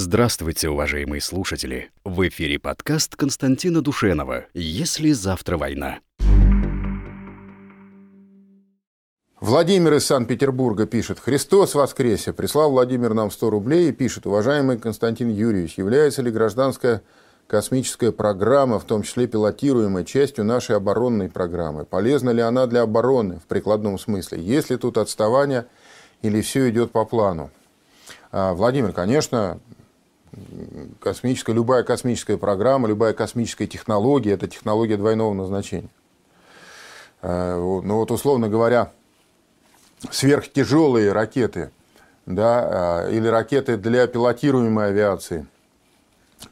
Здравствуйте, уважаемые слушатели! В эфире подкаст Константина Душенова «Если завтра война». Владимир из Санкт-Петербурга пишет «Христос воскресе!» Прислал Владимир нам 100 рублей и пишет «Уважаемый Константин Юрьевич, является ли гражданская космическая программа, в том числе пилотируемая, частью нашей оборонной программы? Полезна ли она для обороны в прикладном смысле? Есть ли тут отставание или все идет по плану?» а, Владимир, конечно, космическая, любая космическая программа, любая космическая технология – это технология двойного назначения. Э, ну вот, условно говоря, сверхтяжелые ракеты, да, э, или ракеты для пилотируемой авиации,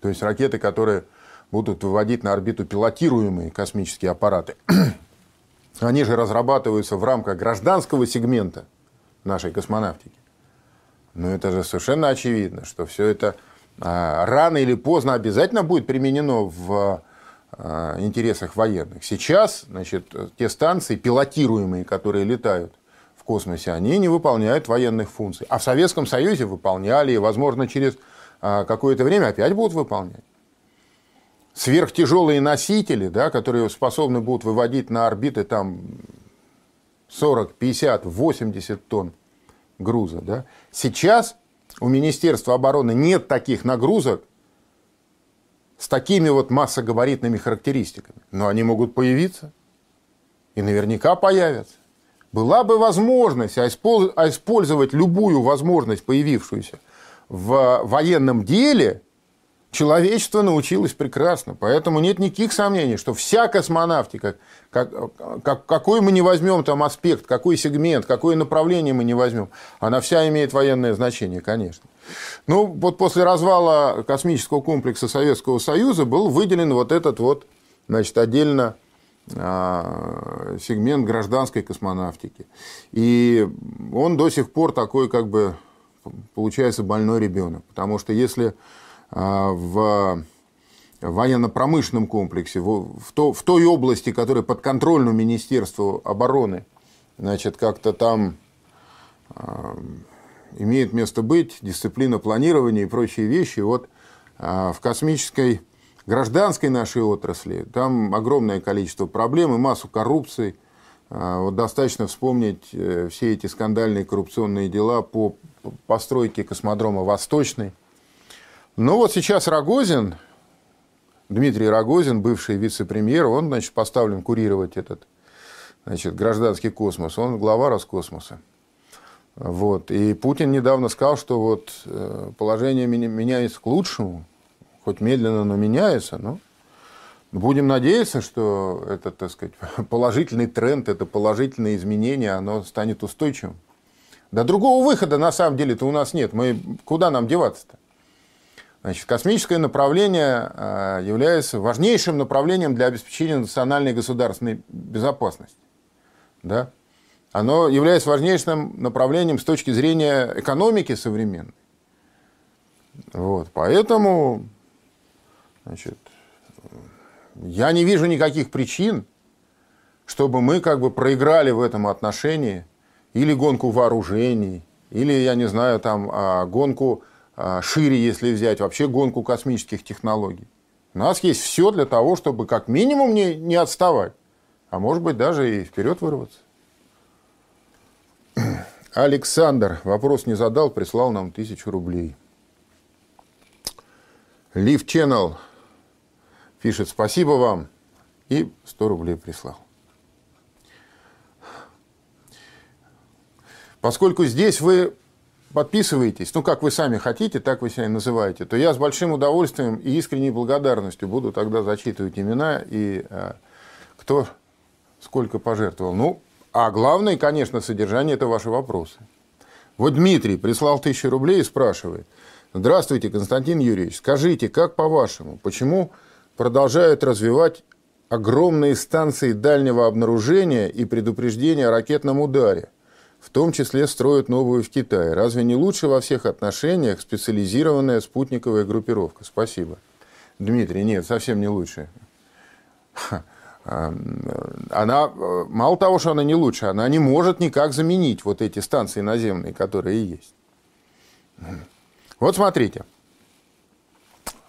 то есть ракеты, которые будут выводить на орбиту пилотируемые космические аппараты, они же разрабатываются в рамках гражданского сегмента нашей космонавтики. Но это же совершенно очевидно, что все это рано или поздно обязательно будет применено в а, интересах военных. Сейчас значит, те станции, пилотируемые, которые летают в космосе, они не выполняют военных функций. А в Советском Союзе выполняли, и, возможно, через а, какое-то время опять будут выполнять. Сверхтяжелые носители, да, которые способны будут выводить на орбиты там 40, 50, 80 тонн груза. Да, сейчас у Министерства обороны нет таких нагрузок с такими вот массогабаритными характеристиками. Но они могут появиться. И наверняка появятся. Была бы возможность использовать любую возможность, появившуюся в военном деле, человечество научилось прекрасно. Поэтому нет никаких сомнений, что вся космонавтика, как, как, какой мы не возьмем там аспект, какой сегмент, какое направление мы не возьмем, она вся имеет военное значение, конечно. Ну, вот после развала космического комплекса Советского Союза был выделен вот этот вот, значит, отдельно а, сегмент гражданской космонавтики. И он до сих пор такой, как бы, получается, больной ребенок. Потому что если в военно-промышленном комплексе, в, то, в той области, которая подконтрольна Министерству обороны, значит, как-то там а, имеет место быть дисциплина планирования и прочие вещи. Вот а, в космической гражданской нашей отрасли там огромное количество проблем и массу коррупции. Вот достаточно вспомнить э, все эти скандальные коррупционные дела по постройке космодрома «Восточный», ну вот сейчас Рогозин, Дмитрий Рогозин, бывший вице-премьер, он, значит, поставлен курировать этот значит, гражданский космос. Он глава Роскосмоса. Вот. И Путин недавно сказал, что вот э, положение меняется к лучшему, хоть медленно, но меняется. Но будем надеяться, что это, так сказать, положительный тренд, это положительное изменение, оно станет устойчивым. Да другого выхода на самом деле-то у нас нет. Мы куда нам деваться-то? Значит, космическое направление а, является важнейшим направлением для обеспечения национальной государственной безопасности. Да? Оно является важнейшим направлением с точки зрения экономики современной. Вот, поэтому значит, я не вижу никаких причин, чтобы мы как бы проиграли в этом отношении или гонку вооружений, или, я не знаю, там, а, гонку шире, если взять вообще гонку космических технологий. У нас есть все для того, чтобы как минимум не, не отставать, а может быть даже и вперед вырваться. Александр вопрос не задал, прислал нам тысячу рублей. Лив Channel пишет спасибо вам и 100 рублей прислал. Поскольку здесь вы подписываетесь, ну, как вы сами хотите, так вы себя называете, то я с большим удовольствием и искренней благодарностью буду тогда зачитывать имена и э, кто сколько пожертвовал. Ну, а главное, конечно, содержание – это ваши вопросы. Вот Дмитрий прислал тысячу рублей и спрашивает. Здравствуйте, Константин Юрьевич. Скажите, как по-вашему, почему продолжают развивать огромные станции дальнего обнаружения и предупреждения о ракетном ударе? В том числе строят новую в Китае. Разве не лучше во всех отношениях специализированная спутниковая группировка? Спасибо. Дмитрий, нет, совсем не лучше. Она, мало того, что она не лучше, она не может никак заменить вот эти станции наземные, которые есть. Вот смотрите.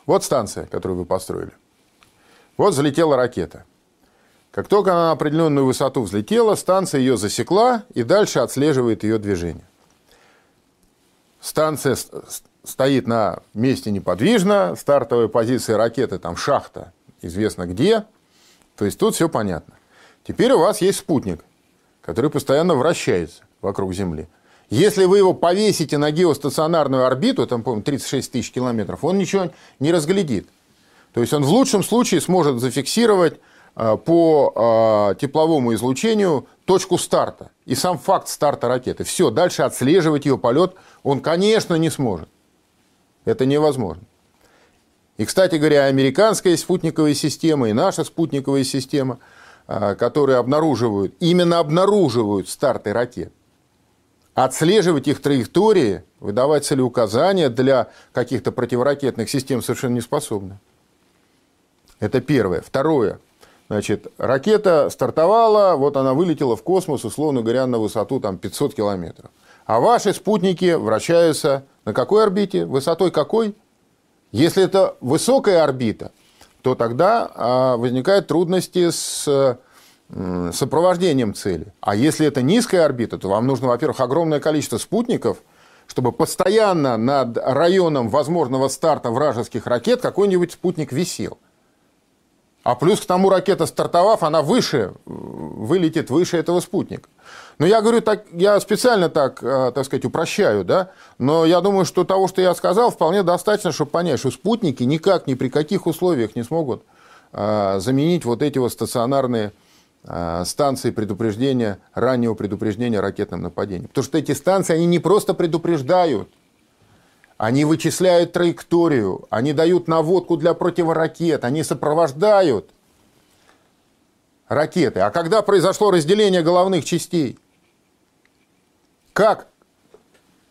Вот станция, которую вы построили. Вот взлетела ракета. Как только она на определенную высоту взлетела, станция ее засекла и дальше отслеживает ее движение. Станция стоит на месте неподвижно, стартовая позиция ракеты, там шахта, известно где. То есть тут все понятно. Теперь у вас есть спутник, который постоянно вращается вокруг Земли. Если вы его повесите на геостационарную орбиту, там, по-моему, 36 тысяч километров, он ничего не разглядит. То есть он в лучшем случае сможет зафиксировать по э, тепловому излучению точку старта и сам факт старта ракеты. Все, дальше отслеживать ее полет он, конечно, не сможет. Это невозможно. И, кстати говоря, американская спутниковая система и наша спутниковая система, а, которые обнаруживают, именно обнаруживают старты ракет, отслеживать их траектории, выдавать целеуказания для каких-то противоракетных систем совершенно не способны. Это первое. Второе. Значит, ракета стартовала, вот она вылетела в космос, условно говоря, на высоту там, 500 километров. А ваши спутники вращаются на какой орбите? Высотой какой? Если это высокая орбита, то тогда а, возникают трудности с сопровождением цели. А если это низкая орбита, то вам нужно, во-первых, огромное количество спутников, чтобы постоянно над районом возможного старта вражеских ракет какой-нибудь спутник висел. А плюс к тому ракета, стартовав, она выше, вылетит выше этого спутника. Но я говорю, так, я специально так, э, так сказать, упрощаю, да, но я думаю, что того, что я сказал, вполне достаточно, чтобы понять, что спутники никак, ни при каких условиях не смогут э, заменить вот эти вот стационарные э, станции предупреждения, раннего предупреждения ракетным нападением. Потому что эти станции, они не просто предупреждают, они вычисляют траекторию, они дают наводку для противоракет, они сопровождают ракеты. А когда произошло разделение головных частей, как,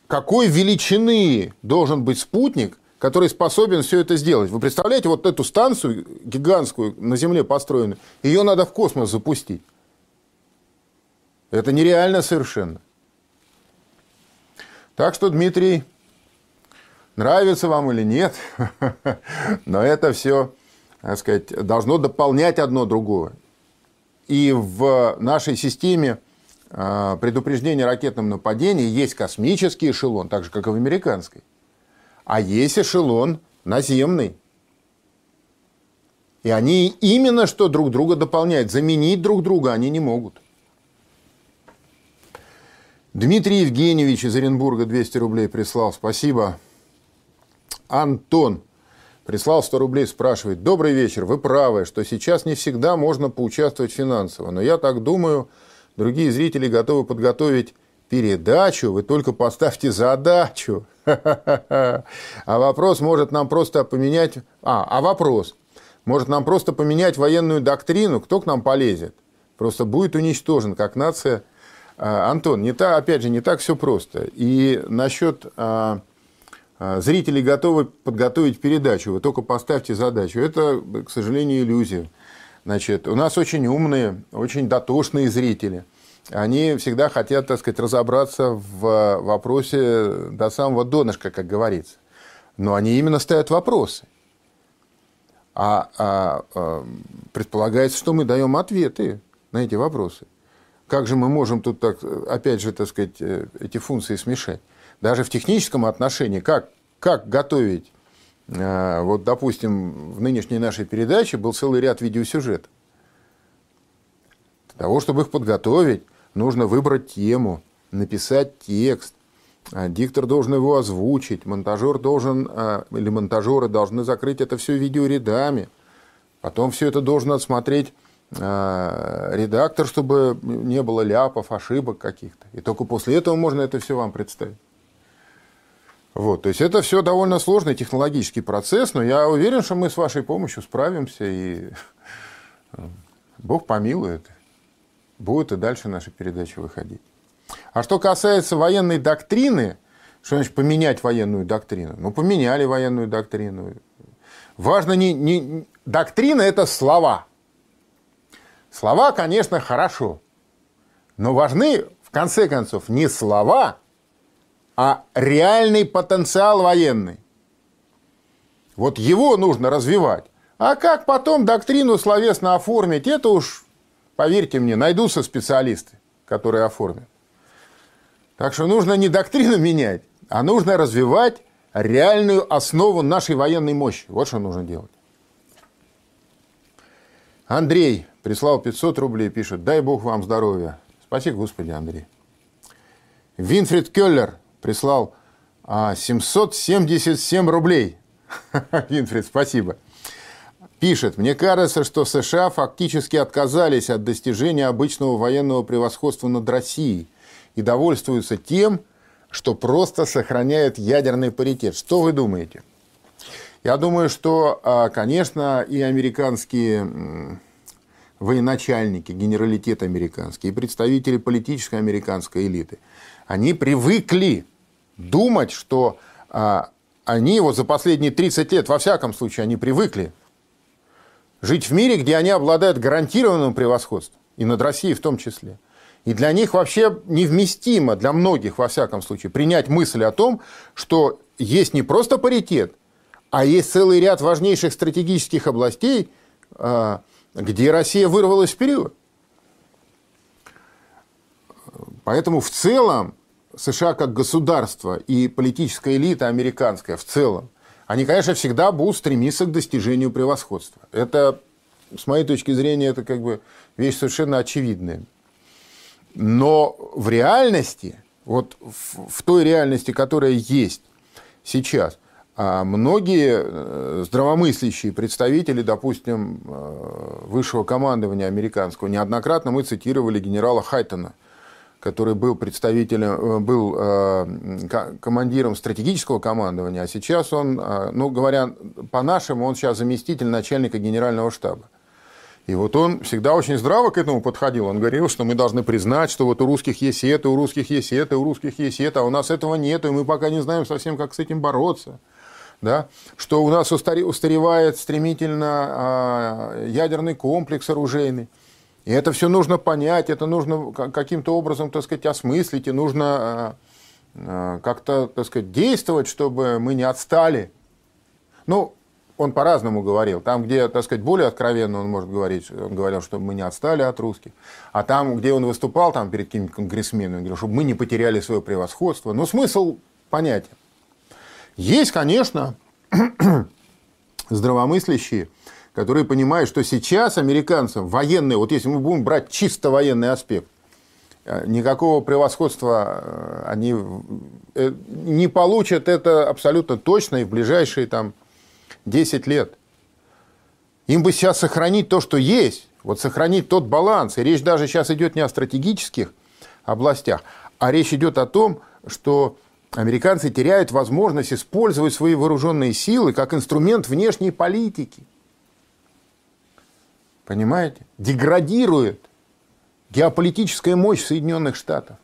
какой величины должен быть спутник, который способен все это сделать? Вы представляете, вот эту станцию гигантскую на Земле построенную, ее надо в космос запустить. Это нереально совершенно. Так что, Дмитрий, Нравится вам или нет, но это все, так сказать, должно дополнять одно другое. И в нашей системе а, предупреждения ракетным нападением есть космический эшелон, так же, как и в американской. А есть эшелон наземный. И они именно что друг друга дополняют. Заменить друг друга они не могут. Дмитрий Евгеньевич из Оренбурга 200 рублей прислал. Спасибо. Антон прислал 100 рублей, спрашивает. Добрый вечер, вы правы, что сейчас не всегда можно поучаствовать финансово. Но я так думаю, другие зрители готовы подготовить передачу, вы только поставьте задачу. А вопрос может нам просто поменять... А, а вопрос. Может нам просто поменять военную доктрину, кто к нам полезет? Просто будет уничтожен как нация. А, Антон, не та, опять же, не так все просто. И насчет а, зрители готовы подготовить передачу, вы только поставьте задачу. Это, к сожалению, иллюзия. Значит, у нас очень умные, очень дотошные зрители. Они всегда хотят, так сказать, разобраться в вопросе до самого донышка, как говорится. Но они именно ставят вопросы. А, а, а предполагается, что мы даем ответы на эти вопросы. Как же мы можем тут, так, опять же, так сказать, э, эти функции смешать? Даже в техническом отношении, как, как готовить, э, вот, допустим, в нынешней нашей передаче был целый ряд видеосюжетов. Для того, чтобы их подготовить, нужно выбрать тему, написать текст, а диктор должен его озвучить, монтажер должен, э, или монтажеры должны закрыть это все видеорядами, потом все это должен отсмотреть э, редактор, чтобы не было ляпов, ошибок каких-то. И только после этого можно это все вам представить. Вот, то есть это все довольно сложный технологический процесс, но я уверен, что мы с вашей помощью справимся, и э, Бог помилует, будет и дальше наши передачи выходить. А что касается военной доктрины, что значит поменять военную доктрину? Ну, поменяли военную доктрину. Важно не, не... Доктрина – это слова. Слова, конечно, хорошо. Но важны, в конце концов, не слова, а реальный потенциал военный. Вот его нужно развивать. А как потом доктрину словесно оформить, это уж, поверьте мне, найдутся специалисты, которые оформят. Так что нужно не доктрину менять, а нужно развивать реальную основу нашей военной мощи. Вот что нужно делать. Андрей прислал 500 рублей, пишет, дай бог вам здоровья. Спасибо, Господи, Андрей. Винфрид Келлер прислал 777 а, рублей. Винфрид, спасибо. Пишет, мне кажется, что США фактически отказались от достижения обычного военного превосходства над Россией и довольствуются тем, что просто сохраняют ядерный паритет. Что вы думаете? Я думаю, что, а, конечно, и американские военачальники, генералитет американский, и представители политической американской элиты, они привыкли думать, что а, они вот за последние 30 лет, во всяком случае, они привыкли жить в мире, где они обладают гарантированным превосходством, и над Россией в том числе. И для них вообще невместимо, для многих, во всяком случае, принять мысль о том, что есть не просто паритет, а есть целый ряд важнейших стратегических областей, а, где Россия вырвалась вперед. Поэтому в целом США как государство и политическая элита американская в целом, они, конечно, всегда будут стремиться к достижению превосходства. Это, с моей точки зрения, это как бы вещь совершенно очевидная. Но в реальности, вот в, в той реальности, которая есть сейчас, а многие э, здравомыслящие представители, допустим, э, высшего командования американского, неоднократно мы цитировали генерала Хайтона – который был представителем, э, был э, командиром стратегического командования, а сейчас он, э, ну говоря по-нашему, он сейчас заместитель начальника генерального штаба. И вот он всегда очень здраво к этому подходил. Он говорил, что мы должны признать, что вот у русских есть это, у русских есть это, у русских есть это, а у нас этого нет, и мы пока не знаем совсем, как с этим бороться. Да? Что у нас устаревает стремительно а, ядерный комплекс оружейный. И это все нужно понять, это нужно каким-то образом, так сказать, осмыслить, и нужно э, э, как-то, так сказать, действовать, чтобы мы не отстали. Ну, он по-разному говорил. Там, где, так сказать, более откровенно он может говорить, он говорил, чтобы мы не отстали от русских. А там, где он выступал там, перед какими-то конгрессменами, он говорил, чтобы мы не потеряли свое превосходство. Но смысл понятен. Есть, конечно, здравомыслящие, которые понимают, что сейчас американцам военные, вот если мы будем брать чисто военный аспект, э, никакого превосходства э, они э, не получат это абсолютно точно и в ближайшие там 10 лет. Им бы сейчас сохранить то, что есть, вот сохранить тот баланс. И речь даже сейчас идет не о стратегических областях, а речь идет о том, что американцы теряют возможность использовать свои вооруженные силы как инструмент внешней политики – Понимаете? Деградирует геополитическая мощь Соединенных Штатов.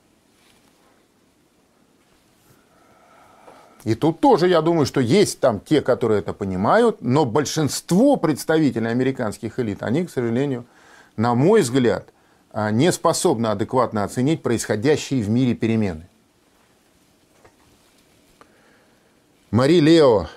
И тут тоже, я думаю, что есть там те, которые это понимают, но большинство представителей американских элит, они, к сожалению, на мой взгляд, а, не способны адекватно оценить происходящие в мире перемены. Мари Лео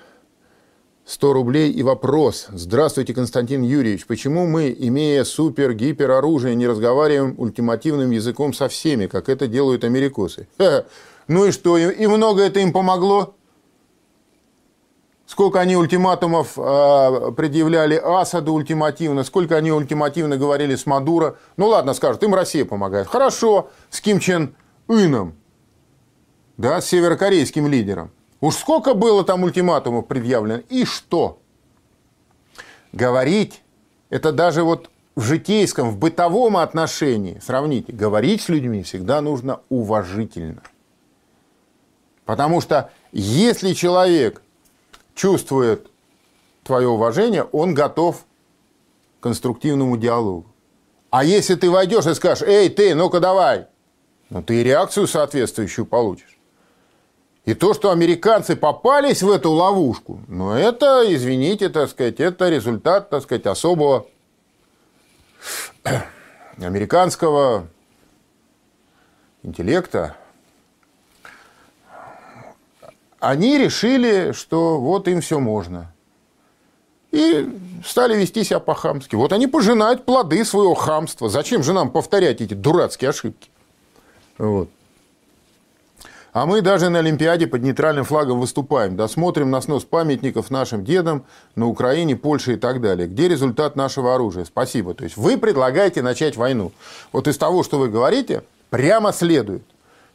100 рублей и вопрос. Здравствуйте, Константин Юрьевич. Почему мы, имея супер-гипер оружие, не разговариваем ультимативным языком со всеми, как это делают америкосы? Ха, ну и что, и много это им помогло? Сколько они ультиматумов э, предъявляли Асаду ультимативно, сколько они ультимативно говорили с Мадуро. Ну ладно, скажут, им Россия помогает. Хорошо, с Ким Чен Ыном, да, с северокорейским лидером. Уж сколько было там ультиматумов предъявлено, и что? Говорить, это даже вот в житейском, в бытовом отношении, сравните, говорить с людьми всегда нужно уважительно. Потому что если человек чувствует твое уважение, он готов к конструктивному диалогу. А если ты войдешь и скажешь, эй, ты, ну-ка давай, ну ты и реакцию соответствующую получишь. И то, что американцы попались в эту ловушку, ну, это, извините, так сказать, это результат, так сказать, особого американского интеллекта. Они решили, что вот им все можно. и стали вести себя по-хамски. Вот они пожинают плоды своего хамства. Зачем же нам повторять эти дурацкие ошибки? Вот. А мы даже на Олимпиаде под нейтральным флагом выступаем. Досмотрим на снос памятников нашим дедам на Украине, Польше и так далее. Где результат нашего оружия? Спасибо. То есть вы предлагаете начать войну. Вот из того, что вы говорите, прямо следует,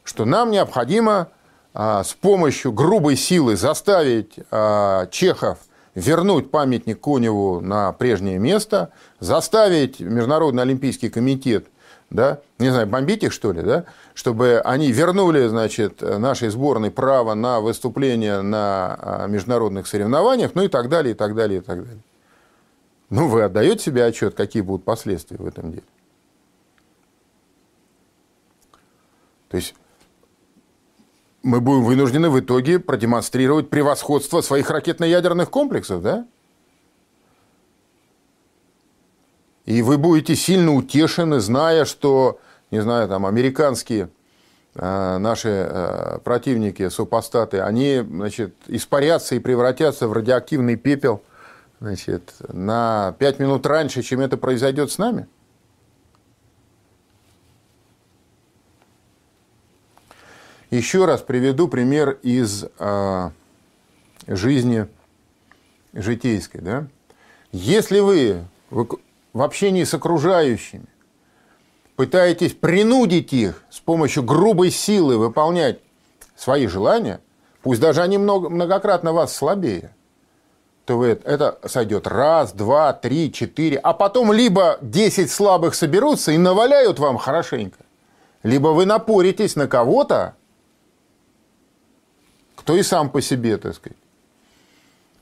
что нам необходимо а, с помощью грубой силы заставить а, чехов вернуть памятник Коневу на прежнее место, заставить Международный Олимпийский комитет – да, не знаю, бомбить их, что ли, да, чтобы они вернули, значит, нашей сборной право на выступление на а, международных соревнованиях, ну и так далее, и так далее, и так далее. Ну, вы отдаете себе отчет, какие будут последствия в этом деле? То есть мы будем вынуждены в итоге продемонстрировать превосходство своих ракетно-ядерных комплексов, да? И вы будете сильно утешены, зная, что, не знаю, там, американские э, наши э, противники, супостаты, они, значит, испарятся и превратятся в радиоактивный пепел, значит, на 5 минут раньше, чем это произойдет с нами? Еще раз приведу пример из э, жизни житейской. Да? Если вы в общении с окружающими, пытаетесь принудить их с помощью грубой силы выполнять свои желания, пусть даже они много, многократно вас слабее, то вы, это сойдет раз, два, три, четыре, а потом либо 10 слабых соберутся и наваляют вам хорошенько, либо вы напоритесь на кого-то, кто и сам по себе, так сказать,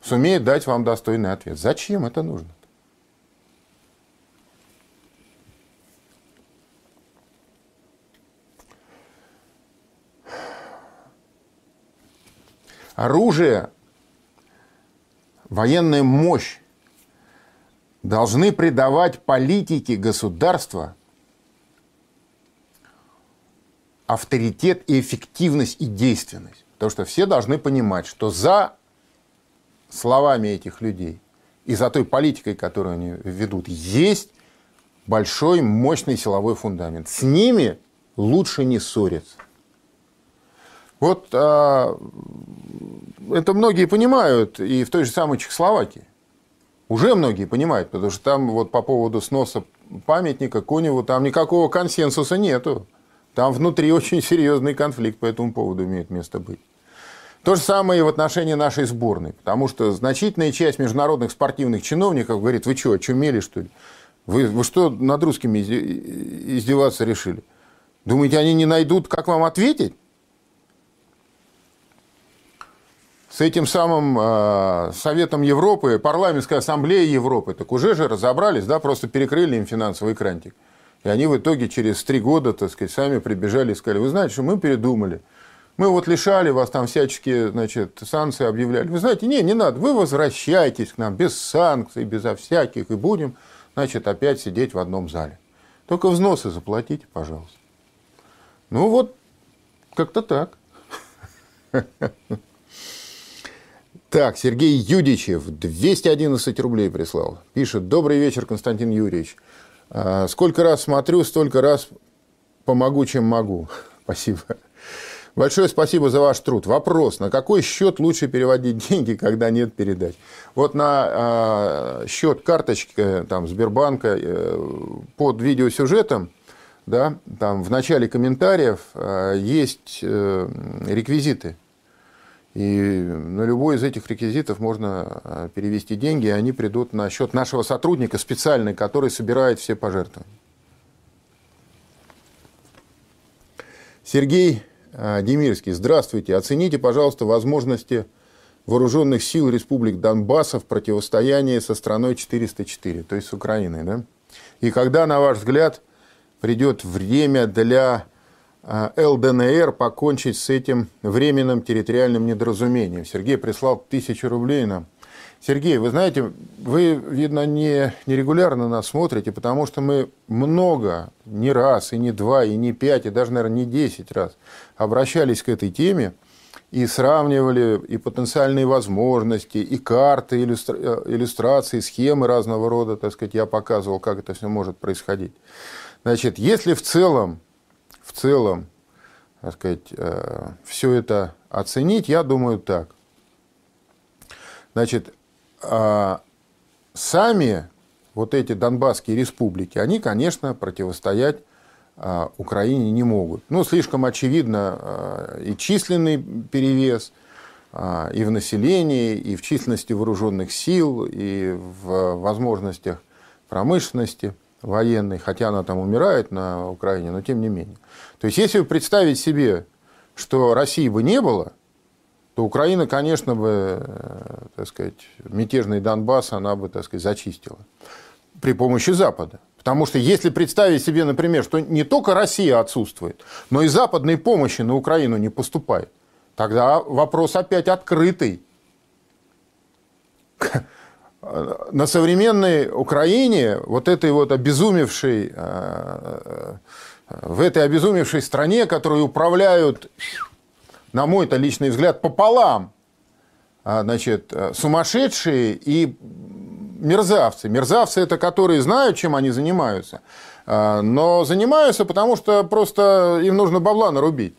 сумеет дать вам достойный ответ. Зачем это нужно? Оружие, военная мощь должны придавать политике государства авторитет и эффективность и действенность. Потому что все должны понимать, что за словами этих людей и за той политикой, которую они ведут, есть большой, мощный силовой фундамент. С ними лучше не ссориться. Вот а, это многие понимают, и в той же самой Чехословакии. Уже многие понимают, потому что там вот по поводу сноса памятника Коневу там никакого консенсуса нету. Там внутри очень серьезный конфликт по этому поводу имеет место быть. То же самое и в отношении нашей сборной, потому что значительная часть международных спортивных чиновников говорит, вы что, очумели что ли? Вы, вы что над русскими издеваться решили? Думаете, они не найдут, как вам ответить? С этим самым э, Советом Европы, парламентской ассамблеей Европы, так уже же разобрались, да, просто перекрыли им финансовый крантик. И они в итоге через три года, так сказать, сами прибежали и сказали, вы знаете, что мы передумали. Мы вот лишали вас там всяческие, значит, санкции объявляли. Вы знаете, не, не надо, вы возвращайтесь к нам без санкций, безо всяких, и будем, значит, опять сидеть в одном зале. Только взносы заплатите, пожалуйста. Ну вот, как-то так. Так, Сергей Юдичев, 211 рублей прислал. Пишет, добрый вечер, Константин Юрьевич. А, сколько раз смотрю, столько раз помогу, чем могу. Спасибо. Большое спасибо за ваш труд. Вопрос, на какой счет лучше переводить деньги, когда нет передач? Вот на э, счет карточки там, Сбербанка э, под видеосюжетом, да, там в начале комментариев э, есть э, реквизиты и на любой из этих реквизитов можно а, перевести деньги, и они придут на счет нашего сотрудника специальный, который собирает все пожертвования. Сергей а, Демирский, здравствуйте. Оцените, пожалуйста, возможности вооруженных сил республик Донбасса в противостоянии со страной 404, то есть с Украиной. Да? И когда, на ваш взгляд, придет время для ЛДНР покончить с этим временным территориальным недоразумением. Сергей прислал тысячу рублей нам. Сергей, вы знаете, вы, видно, не, нерегулярно нас смотрите, потому что мы много, не раз, и не два, и не пять, и даже, наверное, не десять раз обращались к этой теме. и сравнивали и потенциальные возможности, и карты, иллюстра... Э, иллюстрации, схемы разного рода, так сказать, я показывал, как это все может происходить. Значит, если в целом, в целом, так сказать, э, все это оценить, я думаю так. Значит, а, сами вот эти Донбасские республики, они, конечно, противостоять а, Украине не могут. Ну, слишком очевидно а, и численный перевес, и в населении, и в численности вооруженных сил, и в возможностях промышленности военной, хотя она там умирает на Украине, но тем не менее. То есть, если представить себе, что России бы не было, то Украина, конечно бы, э, так сказать, мятежный Донбасс, она бы, так сказать, зачистила при помощи Запада. Потому что если представить себе, например, что не только Россия отсутствует, но и западной помощи на Украину не поступает, тогда вопрос опять открытый. На современной Украине, вот этой вот обезумевшей, э, э, в этой обезумевшей стране, которую управляют, на мой-то личный взгляд, пополам, а, значит, э, сумасшедшие и мерзавцы. Мерзавцы – это которые знают, чем они занимаются, а, но занимаются, потому что просто им нужно бабла нарубить.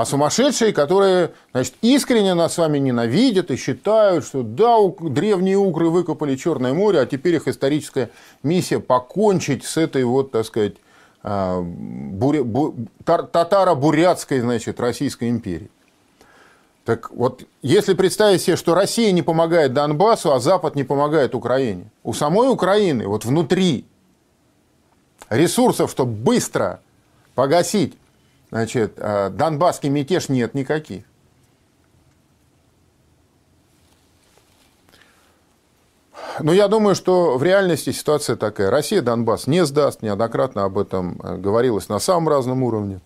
А сумасшедшие, которые значит, искренне нас с вами ненавидят и считают, что да, древние угры выкопали Черное море, а теперь их историческая миссия покончить с этой вот, так сказать, а, буря, бу, татаро-бурятской, значит, Российской империей. Так вот, если представить себе, что Россия не помогает Донбассу, а Запад не помогает Украине, у самой Украины, вот внутри ресурсов, чтобы быстро погасить значит, э, донбасский мятеж, нет никаких. Но я думаю, что в реальности ситуация такая. Россия Донбасс не сдаст, неоднократно об этом э, говорилось на самом разном уровне.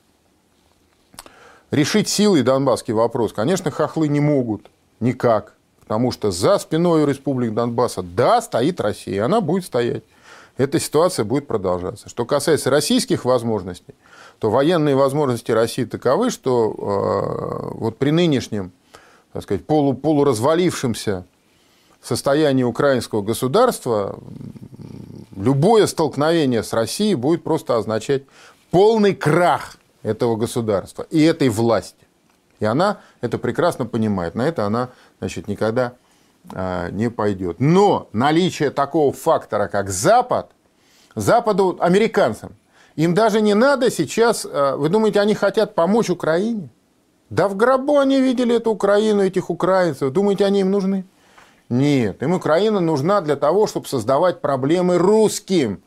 Решить силой донбасский вопрос, конечно, хохлы не могут никак, потому что за спиной республик Донбасса, да, стоит Россия, она будет стоять. Эта ситуация будет продолжаться. Что касается российских возможностей, то военные возможности России таковы, что э, вот при нынешнем, так сказать, полу, полуразвалившемся состоянии украинского государства любое столкновение с Россией будет просто означать полный крах этого государства и этой власти. И она это прекрасно понимает. На это она значит, никогда а, не пойдет. Но наличие такого фактора, как Запад, Западу, американцам, им даже не надо сейчас... А, вы думаете, они хотят помочь Украине? Да в гробу они видели эту Украину, этих украинцев. Думаете, они им нужны? Нет, им Украина нужна для того, чтобы создавать проблемы русским.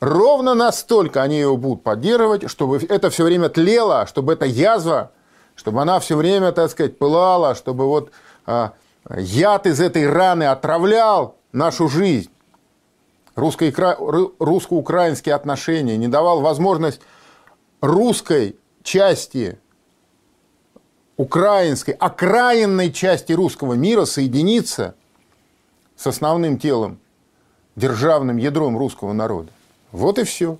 Ровно настолько они его будут поддерживать, чтобы это все время тлело, чтобы эта язва, чтобы она все время, так сказать, пылала, чтобы вот а, яд из этой раны отравлял нашу жизнь. Русско-украинские отношения не давал возможность русской части, украинской, окраинной части русского мира соединиться с основным телом, державным ядром русского народа. Вот и все.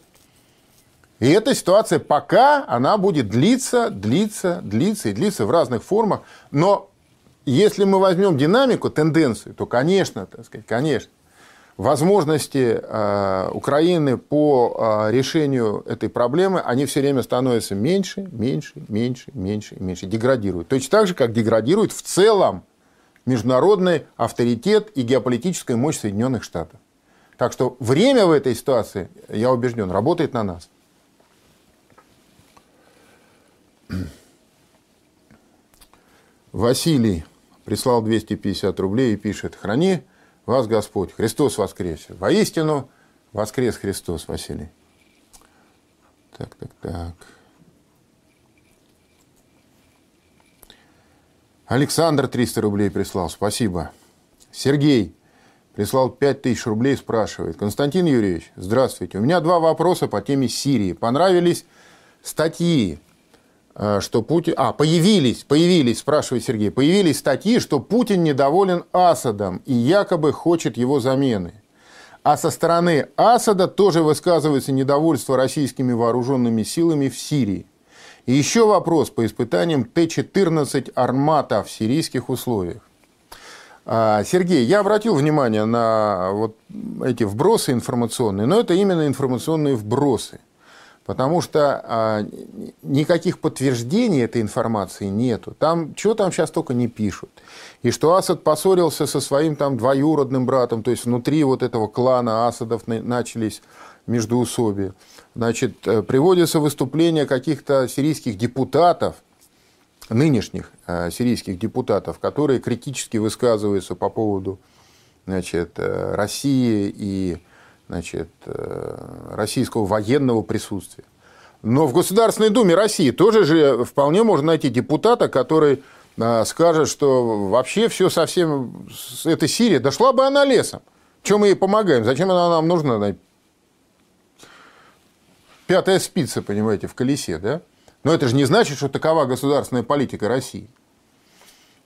И эта ситуация пока она будет длиться, длиться, длиться и длиться в разных формах. Но если мы возьмем динамику, тенденцию, то, конечно, так сказать, конечно, возможности э, Украины по э, решению этой проблемы, они все время становятся меньше, меньше, меньше, меньше, меньше, деградируют. Точно так же, как деградирует в целом международный авторитет и геополитическая мощь Соединенных Штатов. Так что время в этой ситуации, я убежден, работает на нас. Василий прислал 250 рублей и пишет, храни вас Господь, Христос воскрес. Воистину воскрес Христос, Василий. Так, так, так. Александр 300 рублей прислал, спасибо. Сергей прислал 5000 рублей, спрашивает. Константин Юрьевич, здравствуйте. У меня два вопроса по теме Сирии. Понравились статьи, что Путин... А, появились, появились, спрашивает Сергей, появились статьи, что Путин недоволен Асадом и якобы хочет его замены. А со стороны Асада тоже высказывается недовольство российскими вооруженными силами в Сирии. И еще вопрос по испытаниям Т-14 «Армата» в сирийских условиях. А, Сергей, я обратил внимание на вот эти вбросы информационные, но это именно информационные вбросы. Потому что а, никаких подтверждений этой информации нету. Там, что там сейчас только не пишут. И что Асад поссорился со своим там двоюродным братом, то есть внутри вот этого клана Асадов начались междуусобия. Значит, э, приводятся выступления каких-то сирийских депутатов, нынешних э, сирийских депутатов, которые критически высказываются по поводу значит, э, России и значит, российского военного присутствия. Но в Государственной Думе России тоже же вполне можно найти депутата, который скажет, что вообще все совсем с этой Сирии дошла бы она лесом. Чем мы ей помогаем? Зачем она нам нужна? Пятая спица, понимаете, в колесе, да? Но это же не значит, что такова государственная политика России.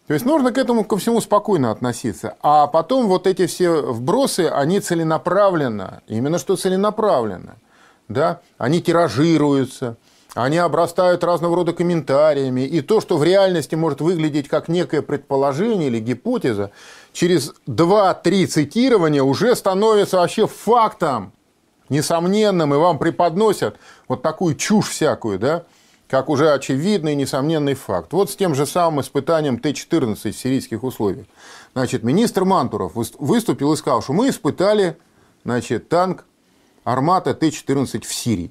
То есть нужно к этому ко всему спокойно относиться. А потом вот эти все вбросы, они целенаправленно, именно что целенаправленно, да, они тиражируются, они обрастают разного рода комментариями. И то, что в реальности может выглядеть как некое предположение или гипотеза, через 2-3 цитирования уже становится вообще фактом несомненным, и вам преподносят вот такую чушь всякую, да, как уже очевидный несомненный факт. Вот с тем же самым испытанием Т-14 в сирийских условиях. Значит, министр Мантуров выступил и сказал, что мы испытали значит, танк Армата Т-14 в Сирии.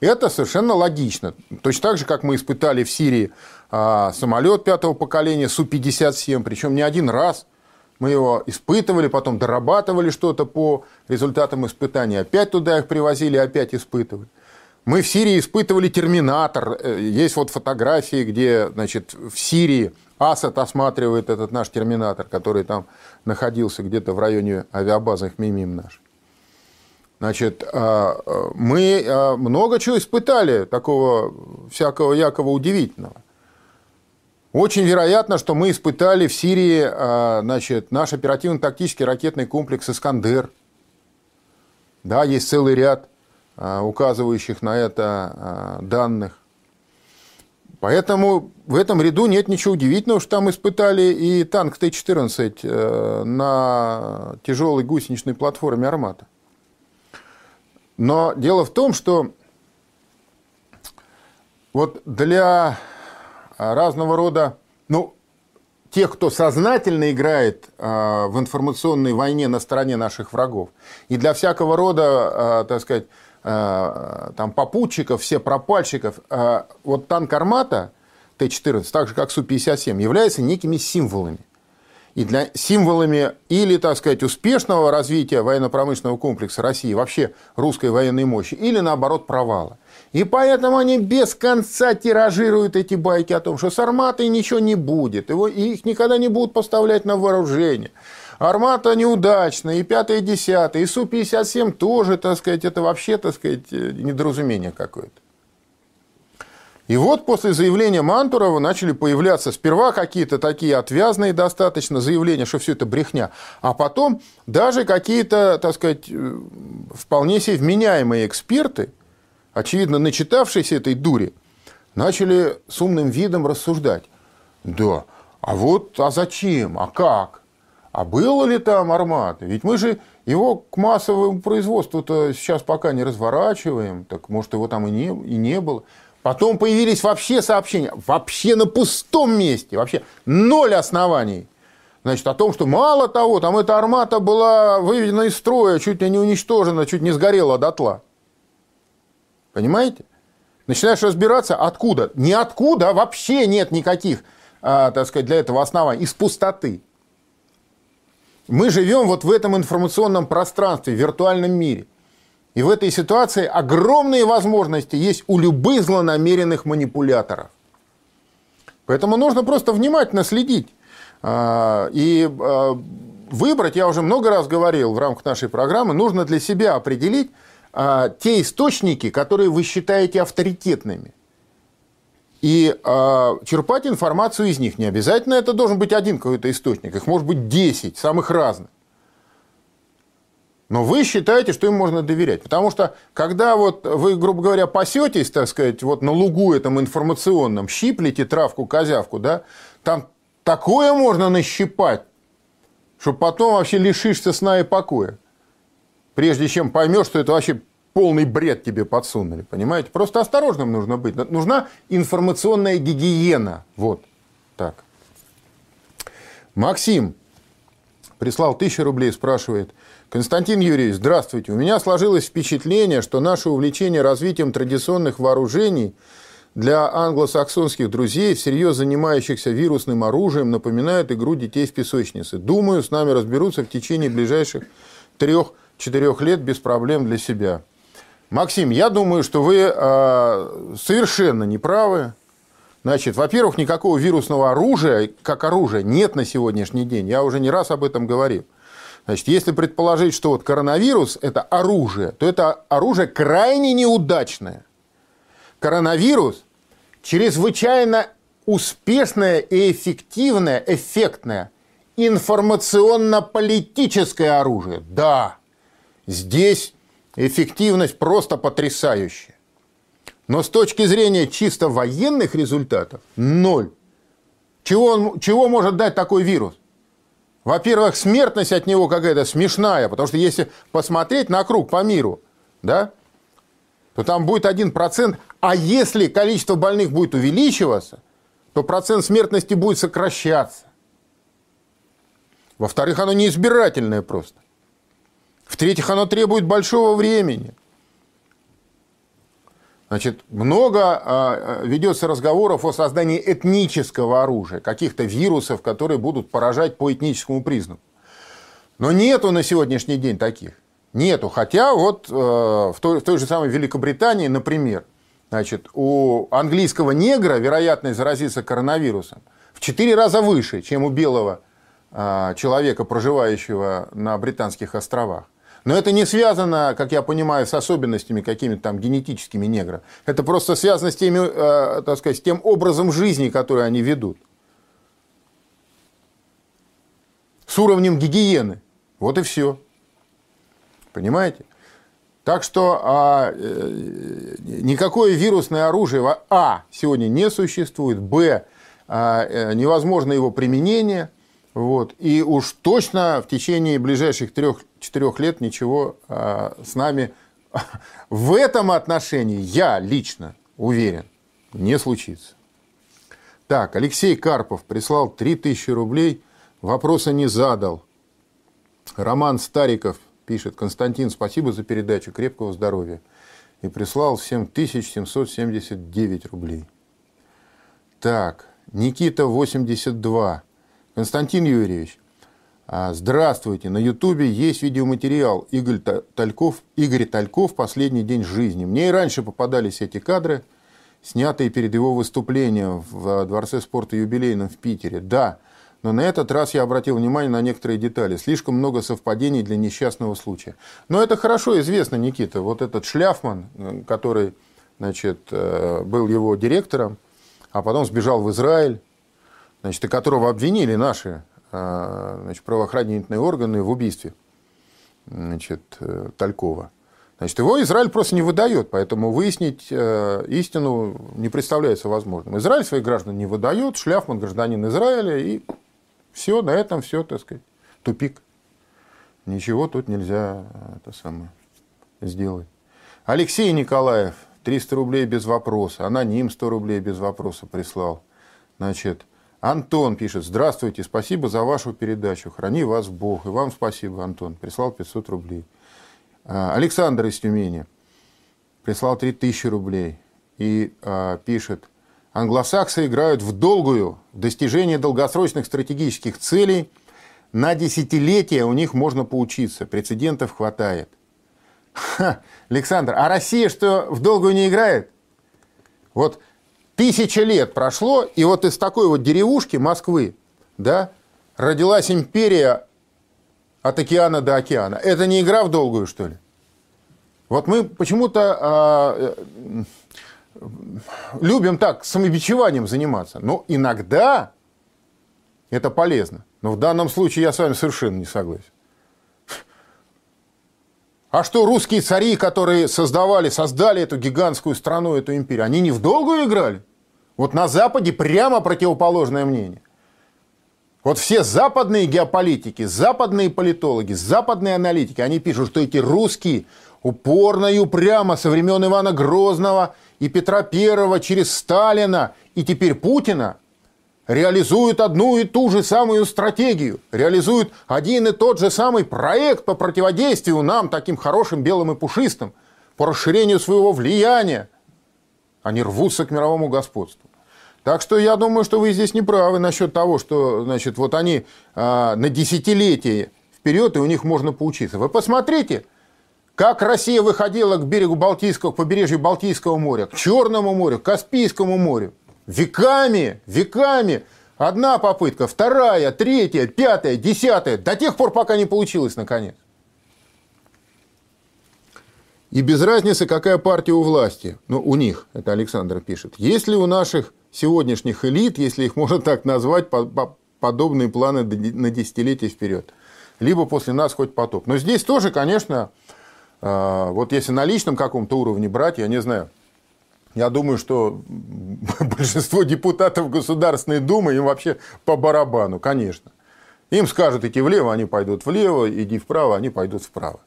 Это совершенно логично. Точно так же, как мы испытали в Сирии а, самолет пятого поколения Су-57, причем не один раз – мы его испытывали, потом дорабатывали что-то по результатам испытаний, опять туда их привозили, опять испытывали. Мы в Сирии испытывали терминатор. Э, есть вот фотографии, где значит, в Сирии Асад осматривает этот наш терминатор, который там находился где-то в районе авиабазы Мимим наш. Значит, а, а, мы а, много чего испытали, такого всякого якого удивительного. Очень вероятно, что мы испытали в Сирии значит, наш оперативно-тактический ракетный комплекс «Искандер». Да, есть целый ряд указывающих на это а, данных. Поэтому в этом ряду нет ничего удивительного, что там испытали и танк Т-14 э, на тяжелой гусеничной платформе «Армата». Но дело в том, что вот для разного рода, ну, тех, кто сознательно играет э, в информационной войне на стороне наших врагов, и для всякого рода, э, так сказать, э, там, попутчиков, все пропальщиков, э, вот танк «Армата» Т-14, так же как Су-57, является некими символами. И для символами или, так сказать, успешного развития военно-промышленного комплекса России, вообще русской военной мощи, или, наоборот, провала. И поэтому они без конца тиражируют эти байки о том, что с арматой ничего не будет, его, их никогда не будут поставлять на вооружение. Армата неудачная, и пятое, и десятое, и Су-57 тоже, так сказать, это вообще, так сказать, недоразумение какое-то. И вот после заявления Мантурова начали появляться сперва какие-то такие отвязные достаточно заявления, что все это брехня, а потом даже какие-то, так сказать, э, вполне себе вменяемые эксперты – очевидно, начитавшиеся этой дури, начали с умным видом рассуждать. Да, а вот, а зачем, а как? А было ли там арматы? Ведь мы же его к массовому производству-то сейчас пока не разворачиваем, так может его там и не, и не было. Потом появились вообще сообщения, вообще на пустом месте, вообще ноль оснований. Значит, о том, что мало того, там эта армата была выведена из строя, чуть ли не уничтожена, чуть не сгорела дотла. Понимаете? Начинаешь разбираться, откуда. Ниоткуда вообще нет никаких, а, так сказать, для этого оснований. Из пустоты. Мы живем вот в этом информационном пространстве, в виртуальном мире. И в этой ситуации огромные возможности есть у любых злонамеренных манипуляторов. Поэтому нужно просто внимательно следить. А, и а, выбрать, я уже много раз говорил в рамках нашей программы, нужно для себя определить, а, те источники, которые вы считаете авторитетными. И э, черпать информацию из них. Не обязательно это должен быть один какой-то источник. Их может быть 10, самых разных. Но вы считаете, что им можно доверять. Потому что, когда вот вы, грубо говоря, пасетесь, так сказать, вот на лугу этом информационном, щиплете травку, козявку, да, там такое можно нащипать, что потом вообще лишишься сна и покоя. Прежде чем поймешь, что это вообще полный бред тебе подсунули, понимаете? Просто осторожным нужно быть. Нужна информационная гигиена. Вот так. Максим прислал тысячу рублей, спрашивает. Константин Юрьевич, здравствуйте. У меня сложилось впечатление, что наше увлечение развитием традиционных вооружений для англосаксонских друзей, всерьез занимающихся вирусным оружием, напоминает игру детей в песочнице. Думаю, с нами разберутся в течение ближайших трех-четырех лет без проблем для себя. Максим, я думаю, что вы э, совершенно неправы. Значит, во-первых, никакого вирусного оружия, как оружия, нет на сегодняшний день. Я уже не раз об этом говорил. Значит, если предположить, что вот коронавирус – это оружие, то это оружие крайне неудачное. Коронавирус – чрезвычайно успешное и эффективное, эффектное информационно-политическое оружие. Да, здесь эффективность просто потрясающая. Но с точки зрения чисто военных результатов – ноль. Чего, он, чего может дать такой вирус? Во-первых, смертность от него какая-то смешная, потому что если посмотреть на круг по миру, да, то там будет 1%, а если количество больных будет увеличиваться, то процент смертности будет сокращаться. Во-вторых, оно неизбирательное просто. В-третьих, оно требует большого времени. Значит, много а, ведется разговоров о создании этнического оружия, каких-то вирусов, которые будут поражать по этническому признаку. Но нету на сегодняшний день таких. Нету. Хотя вот э, в, той, в той же самой Великобритании, например, значит, у английского негра вероятность заразиться коронавирусом в 4 раза выше, чем у белого э, человека, проживающего на Британских островах. Но это не связано, как я понимаю, с особенностями какими-то там генетическими негра. Это просто связано с, теми, э, так сказать, с тем образом жизни, который они ведут. С уровнем гигиены. Вот и все. Понимаете? Так что а, э, никакое вирусное оружие, а, сегодня не существует, б, а, э, невозможно его применение – вот. И уж точно в течение ближайших трех-четырех лет ничего а, с нами в этом отношении, я лично уверен, не случится. Так, Алексей Карпов прислал 3000 рублей, вопроса не задал. Роман Стариков пишет, Константин, спасибо за передачу, крепкого здоровья. И прислал 7779 рублей. Так, Никита 82 Константин Юрьевич, а, здравствуйте. На Ютубе есть видеоматериал Игорь Тальков, Игорь Тальков «Последний день жизни». Мне и раньше попадались эти кадры, снятые перед его выступлением в Дворце спорта юбилейном в Питере. Да, но на этот раз я обратил внимание на некоторые детали. Слишком много совпадений для несчастного случая. Но это хорошо известно, Никита. Вот этот Шляфман, э, который значит, э, был его директором, а потом сбежал в Израиль, значит, и которого обвинили наши а, значит, правоохранительные органы в убийстве значит, э, Талькова. Значит, его Израиль просто не выдает, поэтому выяснить э, истину не представляется возможным. Израиль своих граждан не выдает, Шляфман гражданин Израиля, и все, на этом все, так сказать, тупик. Ничего тут нельзя это самое, сделать. Алексей Николаев, 300 рублей без вопроса. Аноним 100 рублей без вопроса прислал. Значит, Антон пишет, здравствуйте, спасибо за вашу передачу, храни вас Бог. И вам спасибо, Антон, прислал 500 рублей. А, Александр из Тюмени прислал 3000 рублей и а, пишет, англосаксы играют в долгую, в достижение долгосрочных стратегических целей, на десятилетия у них можно поучиться, прецедентов хватает. Ха, Александр, а Россия что, в долгую не играет? Вот Тысяча лет прошло, и вот из такой вот деревушки Москвы, да, родилась империя от океана до океана. Это не игра в долгую, что ли? Вот мы почему-то а, э, любим так самобичеванием заниматься. Но иногда это полезно. Но в данном случае я с вами совершенно не согласен. А что русские цари, которые создавали, создали эту гигантскую страну, эту империю, они не в долгую играли? Вот на Западе прямо противоположное мнение. Вот все западные геополитики, западные политологи, западные аналитики, они пишут, что эти русские упорно и упрямо со времен Ивана Грозного и Петра Первого через Сталина и теперь Путина реализуют одну и ту же самую стратегию, реализуют один и тот же самый проект по противодействию нам, таким хорошим, белым и пушистым, по расширению своего влияния. Они рвутся к мировому господству. Так что я думаю, что вы здесь не правы насчет того, что значит, вот они а, на десятилетия вперед, и у них можно поучиться. Вы посмотрите, как Россия выходила к берегу Балтийского, к побережью Балтийского моря, к Черному морю, к Каспийскому морю. Веками, веками. Одна попытка, вторая, третья, пятая, десятая. До тех пор, пока не получилось, наконец. И без разницы, какая партия у власти. Ну, у них, это Александр пишет. Есть ли у наших сегодняшних элит, если их можно так назвать, подобные планы на десятилетия вперед? Либо после нас хоть потоп. Но здесь тоже, конечно, а, вот если на личном каком-то уровне брать, я не знаю, я думаю, что большинство депутатов Государственной Думы им вообще по барабану, конечно. Им скажут идти влево, они пойдут влево, иди вправо, они пойдут вправо.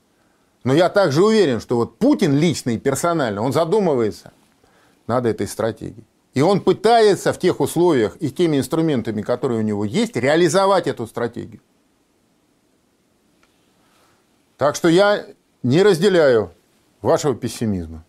Но я также уверен, что вот Путин лично и персонально, он задумывается над этой стратегией. И он пытается в тех условиях и теми инструментами, которые у него есть, реализовать эту стратегию. Так что я не разделяю вашего пессимизма.